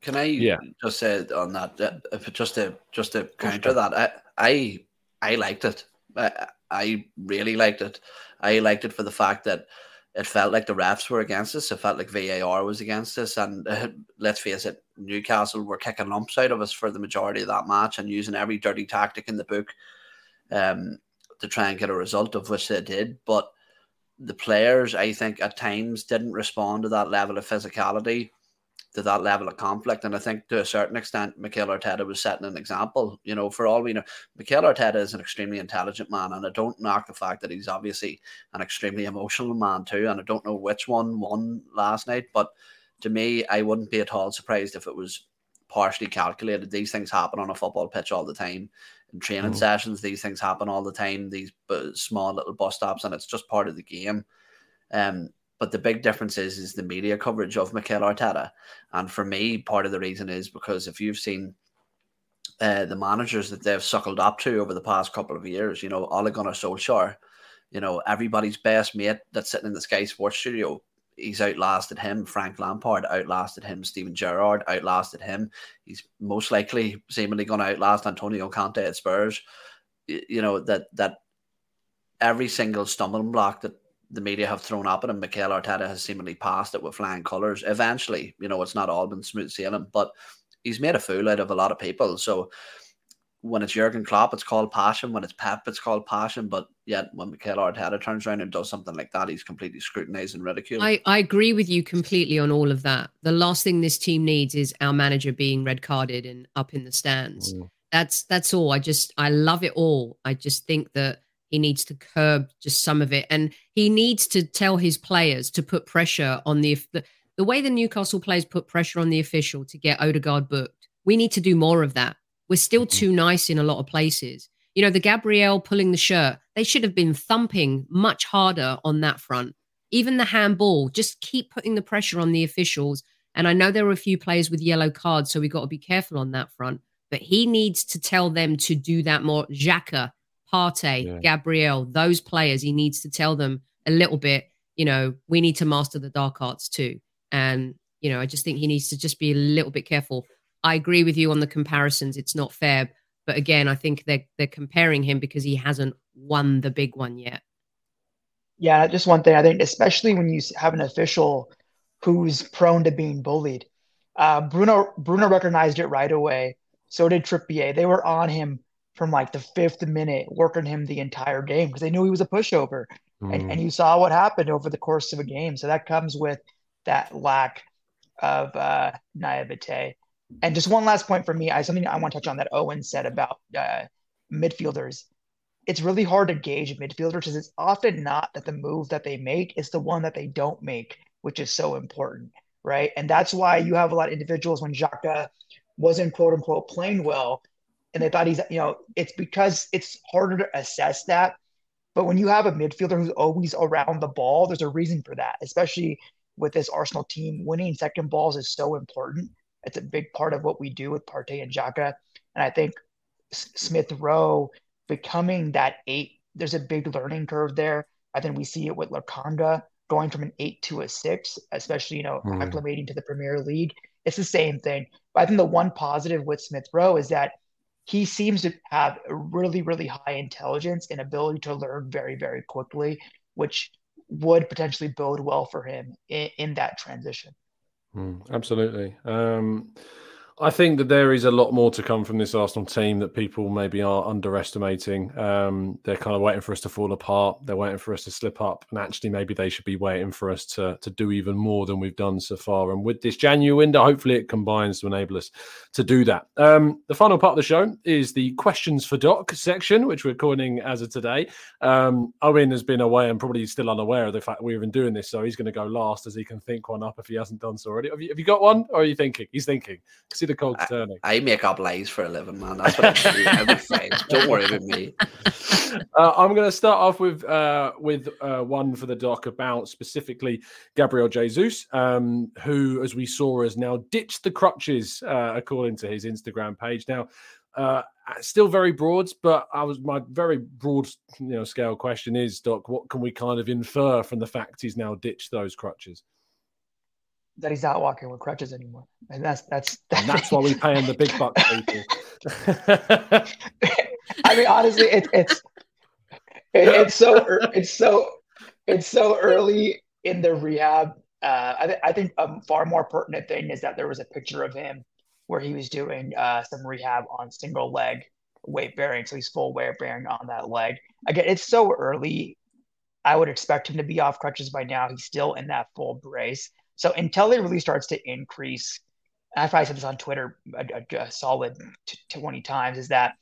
Can I yeah. just say on that, if just to just to counter that, I I, I liked it. I, I really liked it. I liked it for the fact that it felt like the refs were against us. It felt like VAR was against us, and uh, let's face it, Newcastle were kicking lumps out of us for the majority of that match and using every dirty tactic in the book um, to try and get a result, of which they did. But the players, I think, at times didn't respond to that level of physicality to that level of conflict. And I think to a certain extent, Mikel Arteta was setting an example. You know, for all we know, Mikel Arteta is an extremely intelligent man, and I don't knock the fact that he's obviously an extremely emotional man too. And I don't know which one won last night, but to me, I wouldn't be at all surprised if it was partially calculated. These things happen on a football pitch all the time. In training mm. sessions, these things happen all the time. These small little bus stops, and it's just part of the game. Um, But the big difference is is the media coverage of Mikel Arteta, and for me, part of the reason is because if you've seen uh, the managers that they've suckled up to over the past couple of years, you know, Ole Gunnar Solskjaer, you know, everybody's best mate that's sitting in the Sky Sports studio, he's outlasted him. Frank Lampard outlasted him. Steven Gerrard outlasted him. He's most likely seemingly going to outlast Antonio Conte at Spurs. You know that that every single stumbling block that the media have thrown up at him, Mikel Arteta has seemingly passed it with flying colours. Eventually, you know, it's not all been smooth sailing, but he's made a fool out of a lot of people. So when it's Jurgen Klopp, it's called passion. When it's Pep, it's called passion. But yet, when Mikel Arteta turns around and does something like that, he's completely scrutinized and ridiculed. I, I agree with you completely on all of that. The last thing this team needs is our manager being red carded and up in the stands. Mm. That's that's all. I just I love it all. I just think that he needs to curb just some of it, and he needs to tell his players to put pressure on the the, the way the Newcastle players put pressure on the official to get Odegaard booked. We need to do more of that. We're still mm-hmm. too nice in a lot of places. You know, the Gabriel pulling the shirt, they should have been thumping much harder on that front. Even the handball, just keep putting the pressure on the officials. And I know there are a few players with yellow cards, so we got to be careful on that front. But he needs to tell them to do that more. Xhaka, Partey, yeah. Gabriel, those players, he needs to tell them a little bit, you know, we need to master the dark arts too. And, you know, I just think he needs to just be a little bit careful. I agree with you on the comparisons. It's not fair. But again, I think they're, they're comparing him because he hasn't won the big one yet. Yeah, just one thing. I think, especially when you have an official who's prone to being bullied, uh, Bruno Bruno recognized it right away. So did Trippier. They were on him from like the fifth minute, working him the entire game because they knew he was a pushover. Mm. And, and you saw what happened over the course of a game. So that comes with that lack of uh, naivete. And just one last point for me, I something I want to touch on that Owen said about uh, midfielders. It's really hard to gauge midfielders because it's often not that the move that they make is the one that they don't make, which is so important, right? And that's why you have a lot of individuals when Xhaka wasn't quote unquote playing well, and they thought he's, you know, it's because it's harder to assess that. But when you have a midfielder who's always around the ball, there's a reason for that, especially with this Arsenal team. Winning second balls is so important. It's a big part of what we do with Partey and Xhaka. And I think Smith Rowe becoming that eight, there's a big learning curve there. I think we see it with Lokonga going from an eight to a six, especially, you know, mm. acclimating to the Premier League. It's the same thing. But I think the one positive with Smith Rowe is that he seems to have really, really high intelligence and ability to learn very, very quickly, which would potentially bode well for him in, in that transition. Mm, absolutely. Um, I think that there is a lot more to come from this Arsenal team that people maybe are underestimating. Um, they're kind of waiting for us to fall apart. They're waiting for us to slip up, and actually, maybe they should be waiting for us to to do even more than we've done so far. And with this January window, hopefully, it combines to enable us to do that. Um, the final part of the show is the questions for Doc section, which we're recording as of today. Um, Owen has been away and probably still unaware of the fact we're even doing this, so he's going to go last as he can think one up if he hasn't done so already. Have you, have you got one, or are you thinking? He's thinking the cogs turning. I, make up lies for a living, man. That's what I do. Every Don't worry about me. Uh, I'm going to start off with uh, with uh, one for the doc about specifically Gabriel Jesus, um, who, as we saw, has now ditched the crutches, uh, according to his Instagram page. Now, uh, still very broad, but I was my very broad, you know, scale question is, Doc, what can we kind of infer from the fact he's now ditched those crutches? That he's not walking with crutches anymore, and that's that's that's, that's why we pay him the big bucks, people. I mean, honestly, it, it's it, it's so it's so it's so early in the rehab. Uh, I, th- I think a far more pertinent thing is that there was a picture of him where he was doing uh, some rehab on single leg weight bearing, so he's full weight bearing on that leg. Again, it's so early. I would expect him to be off crutches by now. He's still in that full brace. So until it really starts to increase, I've probably said this on Twitter a, a, a solid t- 20 times, is that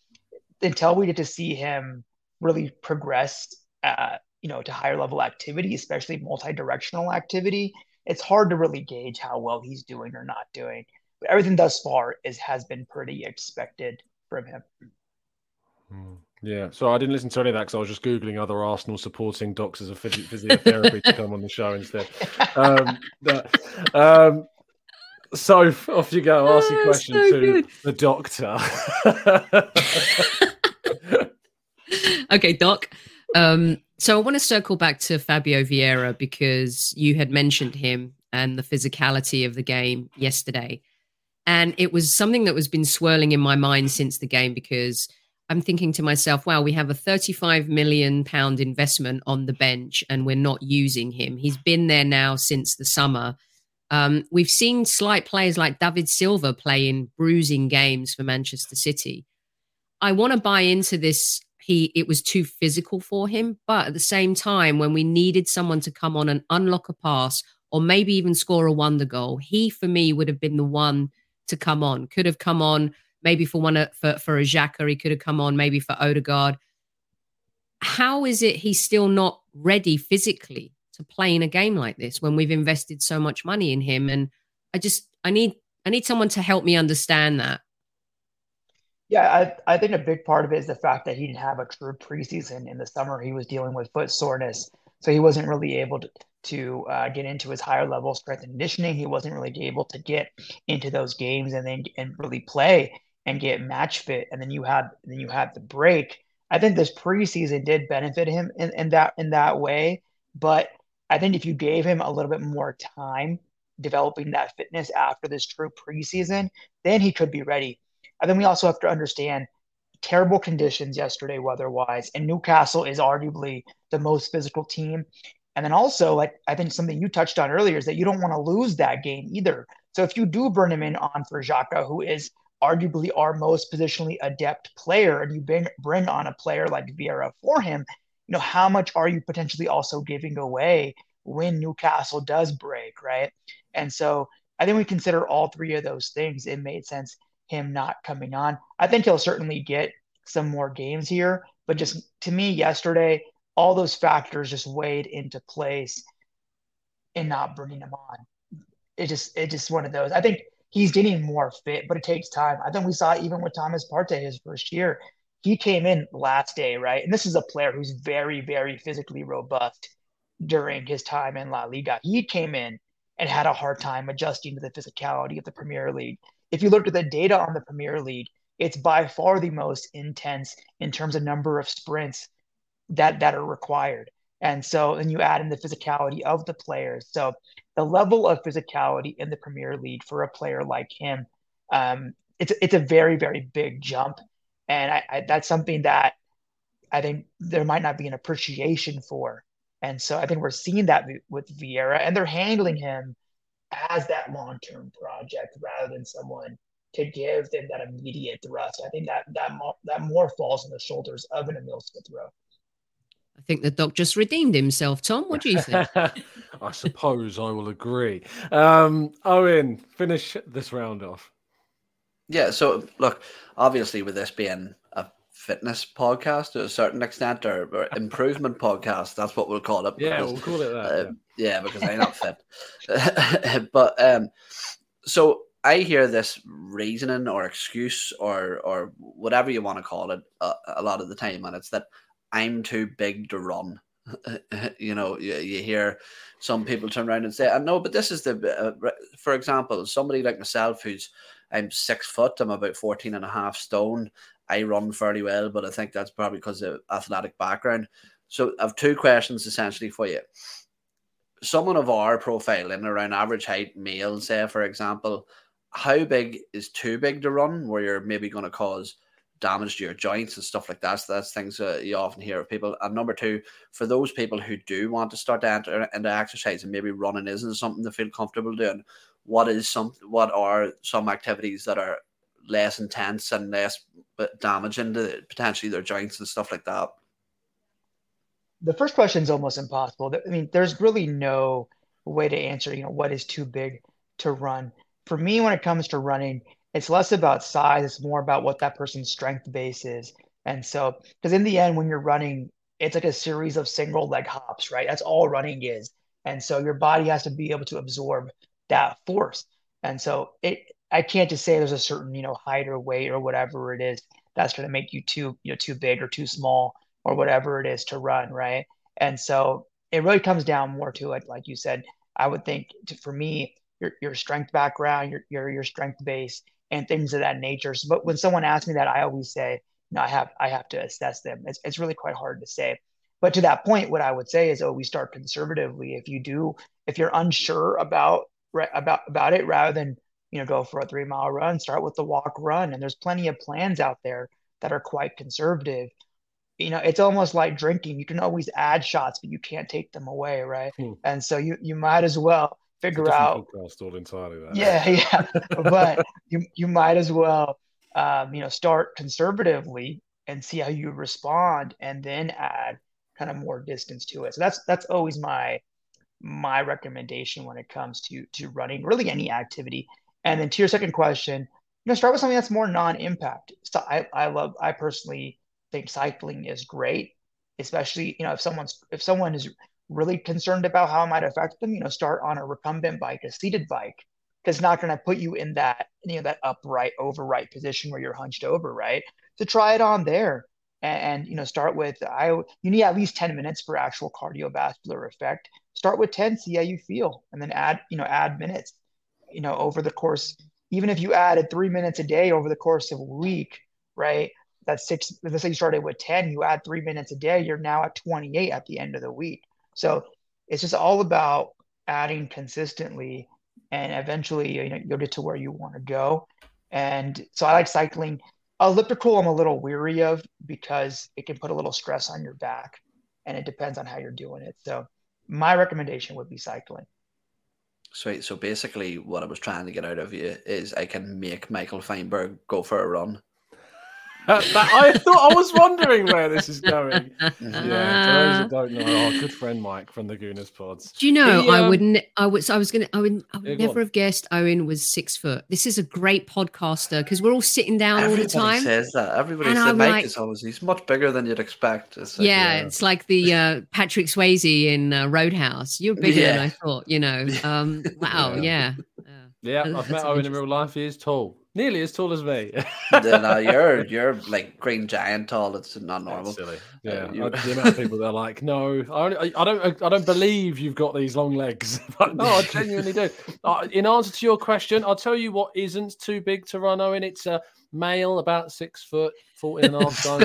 until we get to see him really progress, uh, you know, to higher level activity, especially multi-directional activity, it's hard to really gauge how well he's doing or not doing. But everything thus far is has been pretty expected from him. Hmm. Yeah, so I didn't listen to any of that because I was just googling other Arsenal supporting doctors of physiotherapy to come on the show instead. Um, but, um, so off you go. Ask your question so to good. the doctor. okay, Doc. Um, so I want to circle back to Fabio Vieira because you had mentioned him and the physicality of the game yesterday. And it was something that was been swirling in my mind since the game because I'm thinking to myself, wow, we have a 35 million pound investment on the bench and we're not using him. He's been there now since the summer. Um, we've seen slight players like David Silva play in bruising games for Manchester City. I want to buy into this. He it was too physical for him, but at the same time, when we needed someone to come on and unlock a pass or maybe even score a wonder goal, he for me would have been the one to come on. Could have come on maybe for one for for a Xhaka, he could have come on maybe for Odegaard. How is it he's still not ready physically to play in a game like this when we've invested so much money in him? And I just I need I need someone to help me understand that. Yeah, I, I think a big part of it is the fact that he didn't have a true preseason in the summer. He was dealing with foot soreness, so he wasn't really able to, to uh, get into his higher level strength and conditioning. He wasn't really able to get into those games and then and really play and get match fit. And then you had then you had the break. I think this preseason did benefit him in, in that in that way. But I think if you gave him a little bit more time developing that fitness after this true preseason, then he could be ready. And then we also have to understand terrible conditions yesterday weather wise, and Newcastle is arguably the most physical team. And then also, like I think something you touched on earlier is that you don't want to lose that game either. So if you do burn him in on for Xhaka, who is arguably our most positionally adept player, and you bring bring on a player like Vieira for him, you know how much are you potentially also giving away when Newcastle does break, right? And so I think we consider all three of those things. It made sense him not coming on. I think he'll certainly get some more games here, but just to me, yesterday, all those factors just weighed into place in not bringing him on. It just, it just one of those. I think he's getting more fit, but it takes time. I think we saw even with Thomas Partey his first year. He came in last day, right? And this is a player who's very, very physically robust during his time in La Liga. He came in and had a hard time adjusting to the physicality of the Premier League. If you look at the data on the Premier League, it's by far the most intense in terms of number of sprints that that are required. And so then you add in the physicality of the players. So the level of physicality in the Premier League for a player like him, um, it's it's a very very big jump, and I, I, that's something that I think there might not be an appreciation for. And so I think we're seeing that with Vieira, and they're handling him as that long term project rather than someone to give them that immediate thrust. I think that that more, that more falls on the shoulders of an Emil Smith Rowe. I think the doc just redeemed himself. Tom, what do you think? I suppose I will agree. Um, Owen, finish this round off. Yeah, so look, obviously, with this being a fitness podcast to a certain extent, or, or improvement podcast, that's what we'll call it. Yeah, we'll call it that. Uh, yeah. yeah. because I'm not fit. but um, so I hear this reasoning or excuse or or whatever you want to call it uh, a lot of the time, and it's that I'm too big to run. you know, you, you, hear some people turn around and say, "I know, but this is the." Uh, for example, somebody like myself, who's I'm six foot, I'm about 14 and a half stone. I run fairly well, but I think that's probably because of athletic background. So I have two questions essentially for you. Someone of our profile in around average height, male, say for example, how big is too big to run? Where you're maybe going to cause damage to your joints and stuff like that. So that's things uh, you often hear of people. And number two, for those people who do want to start to enter into exercise and maybe running isn't something they feel comfortable doing, what is some what are some activities that are less intense and less damaging to potentially their joints and stuff like that? The first question is almost impossible. I mean, there's really no way to answer, you know, what is too big to run. For me, when it comes to running, it's less about size it's more about what that person's strength base is and so because in the end when you're running it's like a series of single leg hops right that's all running is and so your body has to be able to absorb that force and so it i can't just say there's a certain you know height or weight or whatever it is that's going to make you too you know too big or too small or whatever it is to run, right? And so it really comes down more to it, like you said. I would think to, for me, your your strength background, your your your strength base, and things of that nature. So, but when someone asks me that, I always say, no, I have I have to assess them. It's it's really quite hard to say. But to that point, what I would say is oh, we start conservatively. If you do, if you're unsure about about about it, rather than you know go for a three mile run, start with the walk run. And there's plenty of plans out there that are quite conservative. You know, it's almost like drinking. You can always add shots, but you can't take them away, right? Hmm. And so you you might as well figure out. All entirely. That. Yeah, yeah. but you you might as well um, you know start conservatively and see how you respond, and then add kind of more distance to it. So that's that's always my my recommendation when it comes to to running really any activity. And then to your second question, you know, start with something that's more non-impact. So I, I love I personally think cycling is great, especially you know if someone's if someone is really concerned about how it might affect them, you know, start on a recumbent bike, a seated bike, because not going to put you in that you know that upright overright position where you're hunched over, right? So try it on there and, and, you know start with i you need at least 10 minutes for actual cardiovascular effect. Start with 10 see how you feel and then add you know add minutes you know over the course even if you added three minutes a day over the course of a week right? That's six let's say you started with 10 you add three minutes a day you're now at 28 at the end of the week so it's just all about adding consistently and eventually you know you'll get to where you want to go. And so i like cycling. Elliptical i'm a little weary of because it can put a little stress on your back and it depends on how you're doing it. So my recommendation would be cycling. Sweet. So basically, what I was trying to get out of you is I can make Michael Feinberg go for a run I thought I was wondering where this is going. Yeah, for those who don't know, oh, good friend Mike from the Gooners Pods. Do you know? He, um, I wouldn't. I was. I was gonna. I would. I would yeah, never have guessed Owen was six foot. This is a great podcaster because we're all sitting down Everybody all the time. Says that. Everybody and says Mike like, is always. He's much bigger than you'd expect. It's like, yeah, yeah, it's like the uh, Patrick Swayze in uh, Roadhouse. You're bigger yeah. than I thought. You know. Um, wow. yeah. Yeah, I've met Owen in real life. He is tall. Nearly as tall as me. no, you're you're like green giant tall. It's not normal. That's silly. Uh, yeah, uh, the amount of people that are like, no, I, only, I, don't, I don't believe you've got these long legs. but no, I genuinely do. Uh, in answer to your question, I'll tell you what isn't too big to run. Owen, it's a male, about six foot, 14 and a half stone.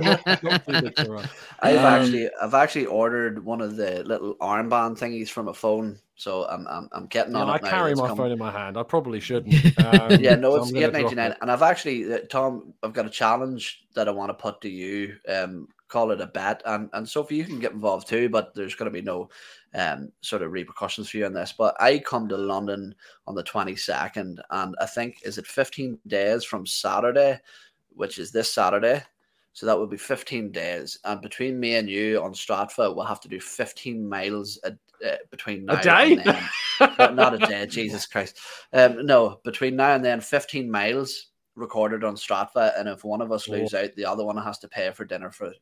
not, not too big to run. I've um, actually, I've actually ordered one of the little armband thingies from a phone so I'm I'm, I'm getting on. Yeah, I carry my phone in my hand. I probably shouldn't. Um, yeah, no, it's eight ninety nine, and I've actually uh, Tom, I've got a challenge that I want to put to you. Um, call it a bet, and and Sophie, you can get involved too, but there's going to be no um sort of repercussions for you on this. But I come to London on the twenty second, and I think is it fifteen days from Saturday, which is this Saturday. So that would be 15 days. And between me and you on Strava, we'll have to do 15 miles a, uh, between now a day? and then. not a day, Jesus Christ. Um, no, between now and then, 15 miles recorded on Strava. And if one of us oh. lose out, the other one has to pay for dinner for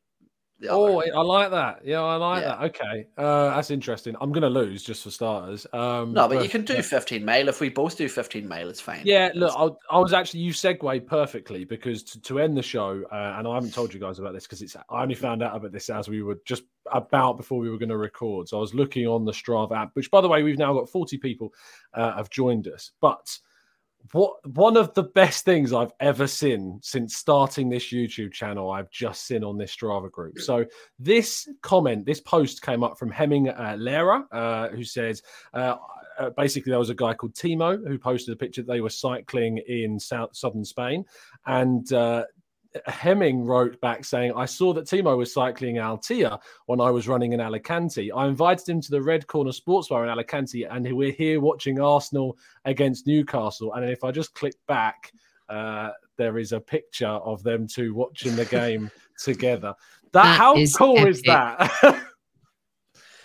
oh, I like that. Yeah, I like yeah. that. Okay, uh, that's interesting. I'm going to lose just for starters. Um, no, but, but, you can do 15 mile. If we both do 15 mile, it's fine. Yeah, look, I, I, was actually you segue perfectly because to, to end the show, uh, and I haven't told you guys about this because it's I only found out about this as we were just about before we were going to record. So I was looking on the Strava app, which by the way we've now got 40 people uh, have joined us, but what one of the best things I've ever seen since starting this YouTube channel, I've just seen on this Strava group. So this comment, this post came up from Hemming uh, Lera, uh, who says. Uh, uh, basically, there was a guy called Timo who posted a picture. They were cycling in south southern Spain, and uh, Hemming wrote back saying, I saw that Timo was cycling Altea when I was running in Alicante. I invited him to the Red Corner Sports Bar in Alicante, and we're here watching Arsenal against Newcastle. And if I just click back, uh, there is a picture of them two watching the game together. That, that how is cool epic. is that?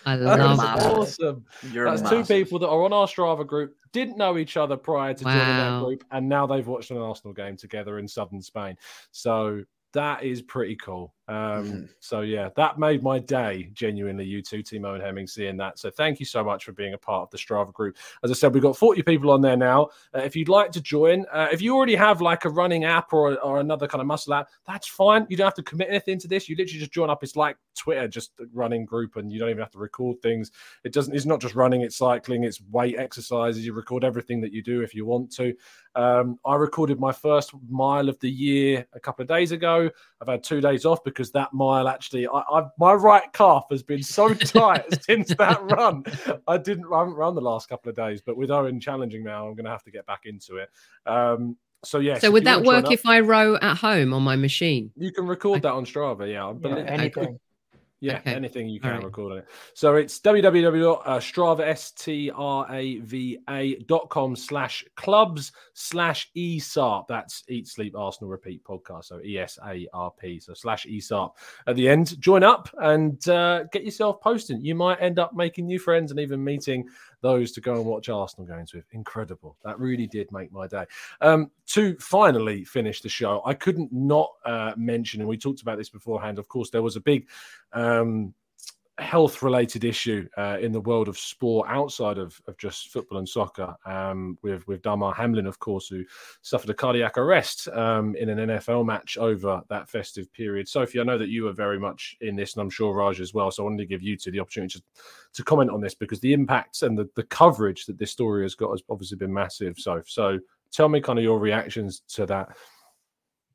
I love That's that. awesome. You're That's massive. two people that are on our Strava group, didn't know each other prior to wow. joining that group, and now they've watched an Arsenal game together in southern Spain. So that is pretty cool. Um, mm-hmm. So yeah, that made my day. Genuinely, you two, Timo and Hemming, seeing that. So thank you so much for being a part of the Strava group. As I said, we've got 40 people on there now. Uh, if you'd like to join, uh, if you already have like a running app or, or another kind of muscle app, that's fine. You don't have to commit anything to this. You literally just join up. It's like Twitter, just a running group, and you don't even have to record things. It doesn't. It's not just running. It's cycling. It's weight exercises. You record everything that you do if you want to. Um, I recorded my first mile of the year a couple of days ago. I've had two days off because that mile actually, I, I my right calf has been so tight since that run. I didn't run, run the last couple of days, but with Owen challenging now, I'm going to have to get back into it. Um, so yeah. So would that work up, if I row at home on my machine? You can record I, that on Strava. Yeah, I yeah anything. Yeah, okay. anything you can right. record on it. So it's www.strava.com slash clubs slash ESARP. That's Eat, Sleep, Arsenal, Repeat podcast. So E-S-A-R-P. So slash ESARP at the end. Join up and uh, get yourself posting. You might end up making new friends and even meeting those to go and watch Arsenal games with. Incredible. That really did make my day. Um, to finally finish the show, I couldn't not uh, mention, and we talked about this beforehand, of course, there was a big. Um, health related issue uh, in the world of sport outside of, of just football and soccer um, with with Damar Hamlin of course who suffered a cardiac arrest um, in an NFL match over that festive period. Sophie I know that you were very much in this and I'm sure Raj as well so I wanted to give you two the opportunity to, to comment on this because the impacts and the, the coverage that this story has got has obviously been massive so so tell me kind of your reactions to that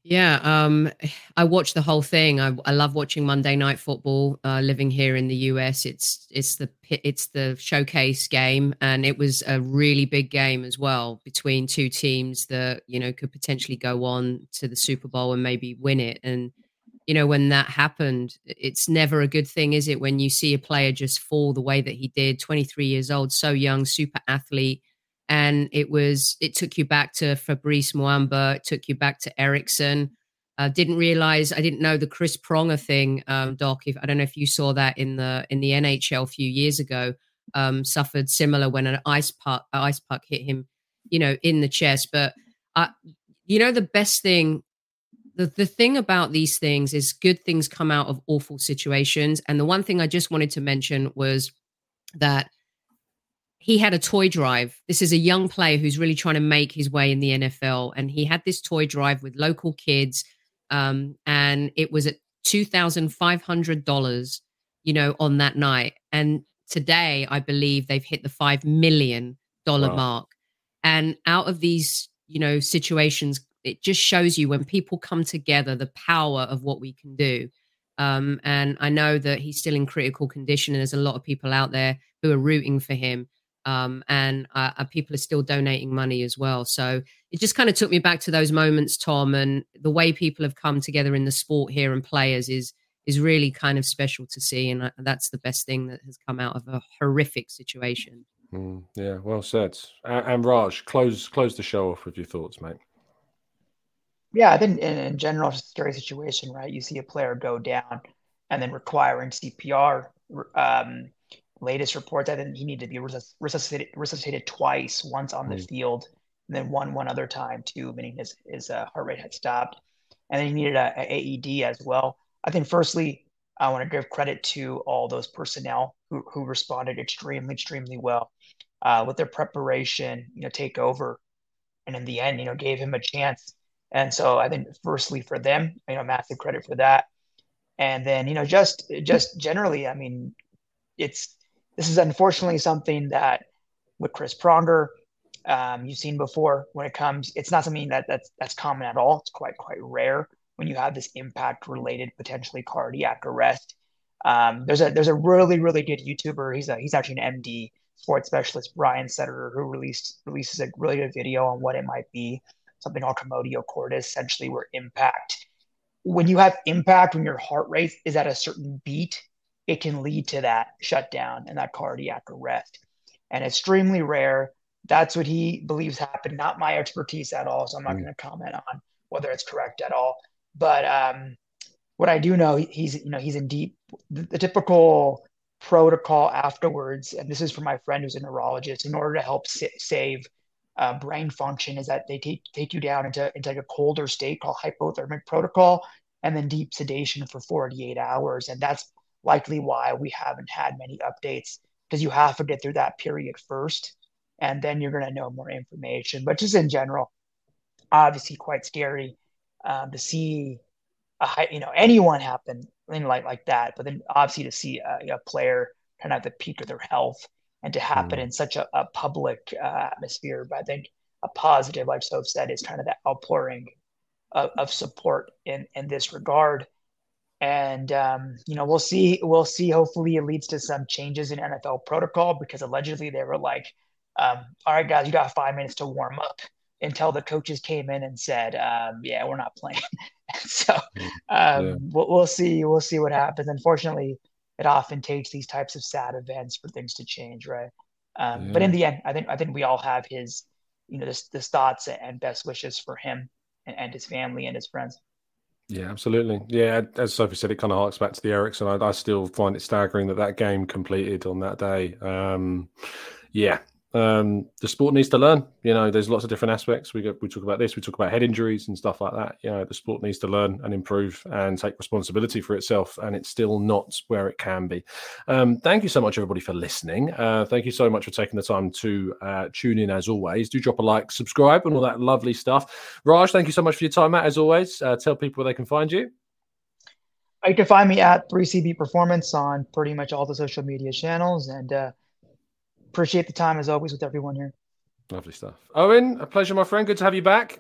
yeah, um, I watched the whole thing. I, I love watching Monday Night Football. Uh, living here in the US, it's it's the it's the showcase game, and it was a really big game as well between two teams that you know could potentially go on to the Super Bowl and maybe win it. And you know when that happened, it's never a good thing, is it? When you see a player just fall the way that he did, 23 years old, so young, super athlete and it was it took you back to Fabrice Muamba, it took you back to Eriksen. I didn't realize I didn't know the Chris Pronger thing, um, Doc. If I don't know if you saw that in the in the NHL a few years ago, um, suffered similar when an ice puck ice puck hit him, you know, in the chest. But I, you know, the best thing, the the thing about these things is good things come out of awful situations. And the one thing I just wanted to mention was that he had a toy drive. This is a young player who's really trying to make his way in the NFL. And he had this toy drive with local kids. Um, and it was at $2,500, you know, on that night. And today, I believe they've hit the $5 million wow. mark. And out of these, you know, situations, it just shows you when people come together, the power of what we can do. Um, and I know that he's still in critical condition, and there's a lot of people out there who are rooting for him um, and uh, people are still donating money as well. So it just kind of took me back to those moments, Tom, and the way people have come together in the sport here and players is is really kind of special to see, and uh, that's the best thing that has come out of a horrific situation. Mm, yeah, well said. And Raj, close close the show off with your thoughts, mate. Yeah, I think in, in general, it's a scary situation, right? You see a player go down and then requiring CPR. Um, latest reports, I think he needed to be resuscitated, resuscitated twice, once on the mm. field, and then one one other time too, meaning his his uh, heart rate had stopped, and then he needed a, a, AED as well. I think firstly, I want to give credit to all those personnel who who responded extremely extremely well uh, with their preparation, you know, take over, and in the end, you know, gave him a chance. And so I think firstly for them, you know, massive credit for that. And then, you know, just just generally, I mean, it's this is unfortunately something that with Chris Pronger, um, you've seen before when it comes. It's not something that that's that's common at all. It's quite quite rare when you have this impact related potentially cardiac arrest. Um, there's a there's a really really good YouTuber. He's a he's actually an MD sports specialist, Brian Sutterer, who released releases a really good video on what it might be. Something called commotio cordis, essentially where impact. When you have impact, when your heart rate is at a certain beat, it can lead to that shutdown and that cardiac arrest. And extremely rare. That's what he believes happened. Not my expertise at all, so I'm not mm. going to comment on whether it's correct at all. But um, what I do know, he's you know he's in deep. The, the typical protocol afterwards, and this is for my friend who's a neurologist, in order to help save uh, brain function, is that they take take you down into into like a colder state called hypothermic protocol, and then deep sedation for 48 hours. And that's likely why we haven't had many updates because you have to get through that period first and then you're going to know more information. But just in general, obviously quite scary um, to see a you know anyone happen in like like that. But then obviously to see a, a player kind of at the peak of their health and to happen mm. in such a, a public uh, atmosphere. But I think a positive, like Soph said, is kind of that outpouring of, of support in in this regard. And um, you know, we'll see. We'll see. Hopefully, it leads to some changes in NFL protocol because allegedly they were like, um, "All right, guys, you got five minutes to warm up." Until the coaches came in and said, um, "Yeah, we're not playing." so um, yeah. we'll, we'll see. We'll see what happens. Unfortunately, it often takes these types of sad events for things to change, right? Um, yeah. But in the end, I think I think we all have his, you know, this this thoughts and best wishes for him and, and his family and his friends. Yeah, absolutely. Yeah, as Sophie said, it kind of harks back to the Eriksen. I, I still find it staggering that that game completed on that day. Um, yeah, um, the sport needs to learn. You know, there's lots of different aspects. We go, we talk about this. We talk about head injuries and stuff like that. You know, the sport needs to learn and improve and take responsibility for itself. And it's still not where it can be. Um, thank you so much, everybody, for listening. Uh, thank you so much for taking the time to uh, tune in. As always, do drop a like, subscribe, and all that lovely stuff. Raj, thank you so much for your time, Matt. As always, uh, tell people where they can find you. You can find me at 3CB Performance on pretty much all the social media channels and uh, appreciate the time as always with everyone here. Lovely stuff. Owen, a pleasure, my friend. Good to have you back.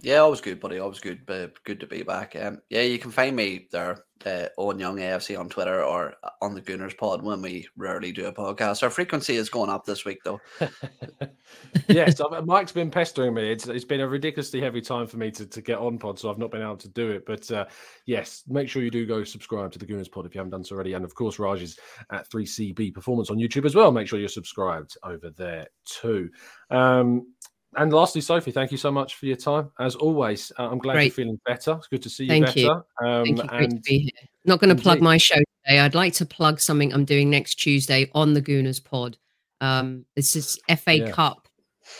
Yeah, always good, buddy. Always good. But good to be back. Um, yeah, you can find me there, uh, Owen Young AFC on Twitter or on the Gooners Pod when we rarely do a podcast. Our frequency is going up this week, though. yes, Mike's been pestering me. It's it's been a ridiculously heavy time for me to, to get on pod, so I've not been able to do it. But uh, yes, make sure you do go subscribe to the Gooners Pod if you haven't done so already. And of course, Raj is at 3CB Performance on YouTube as well. Make sure you're subscribed over there too. Um, and lastly, Sophie, thank you so much for your time. As always, uh, I'm glad Great. you're feeling better. It's good to see you thank better. You. Um, thank you. Great to be here. Not going to plug my show today. I'd like to plug something I'm doing next Tuesday on the Gooners Pod. Um, this is FA yeah. Cup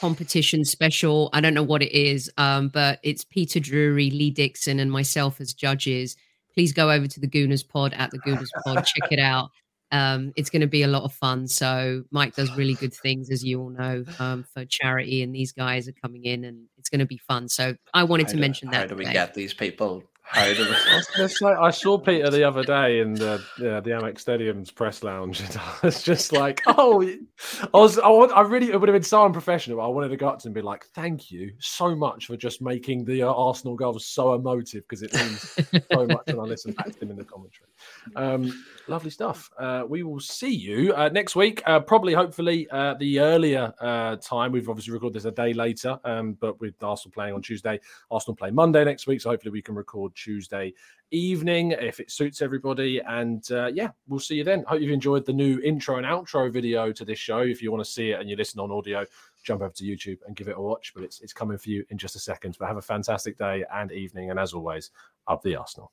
competition special. I don't know what it is, um, but it's Peter Drury, Lee Dixon, and myself as judges. Please go over to the Gooners Pod at the Gooners Pod. check it out. Um, it's going to be a lot of fun. So Mike does really good things, as you all know, um, for charity, and these guys are coming in, and it's going to be fun. So I wanted how to do, mention that. How do we today. get these people how did it? I saw Peter the other day in the yeah, the Amex Stadium's press lounge, and I was just like, "Oh, I was, I, want, I really, it would have been so unprofessional. I wanted to go up to him and be like, "Thank you so much for just making the uh, Arsenal goals so emotive because it means so much when I listen back to him in the commentary." Um, lovely stuff. Uh, we will see you uh, next week, uh, probably, hopefully, uh, the earlier uh, time. We've obviously recorded this a day later, um, but with Arsenal playing on Tuesday, Arsenal play Monday next week, so hopefully we can record Tuesday evening if it suits everybody. And uh, yeah, we'll see you then. Hope you've enjoyed the new intro and outro video to this show. If you want to see it and you listen on audio, jump over to YouTube and give it a watch. But it's it's coming for you in just a second. But have a fantastic day and evening. And as always, up the Arsenal.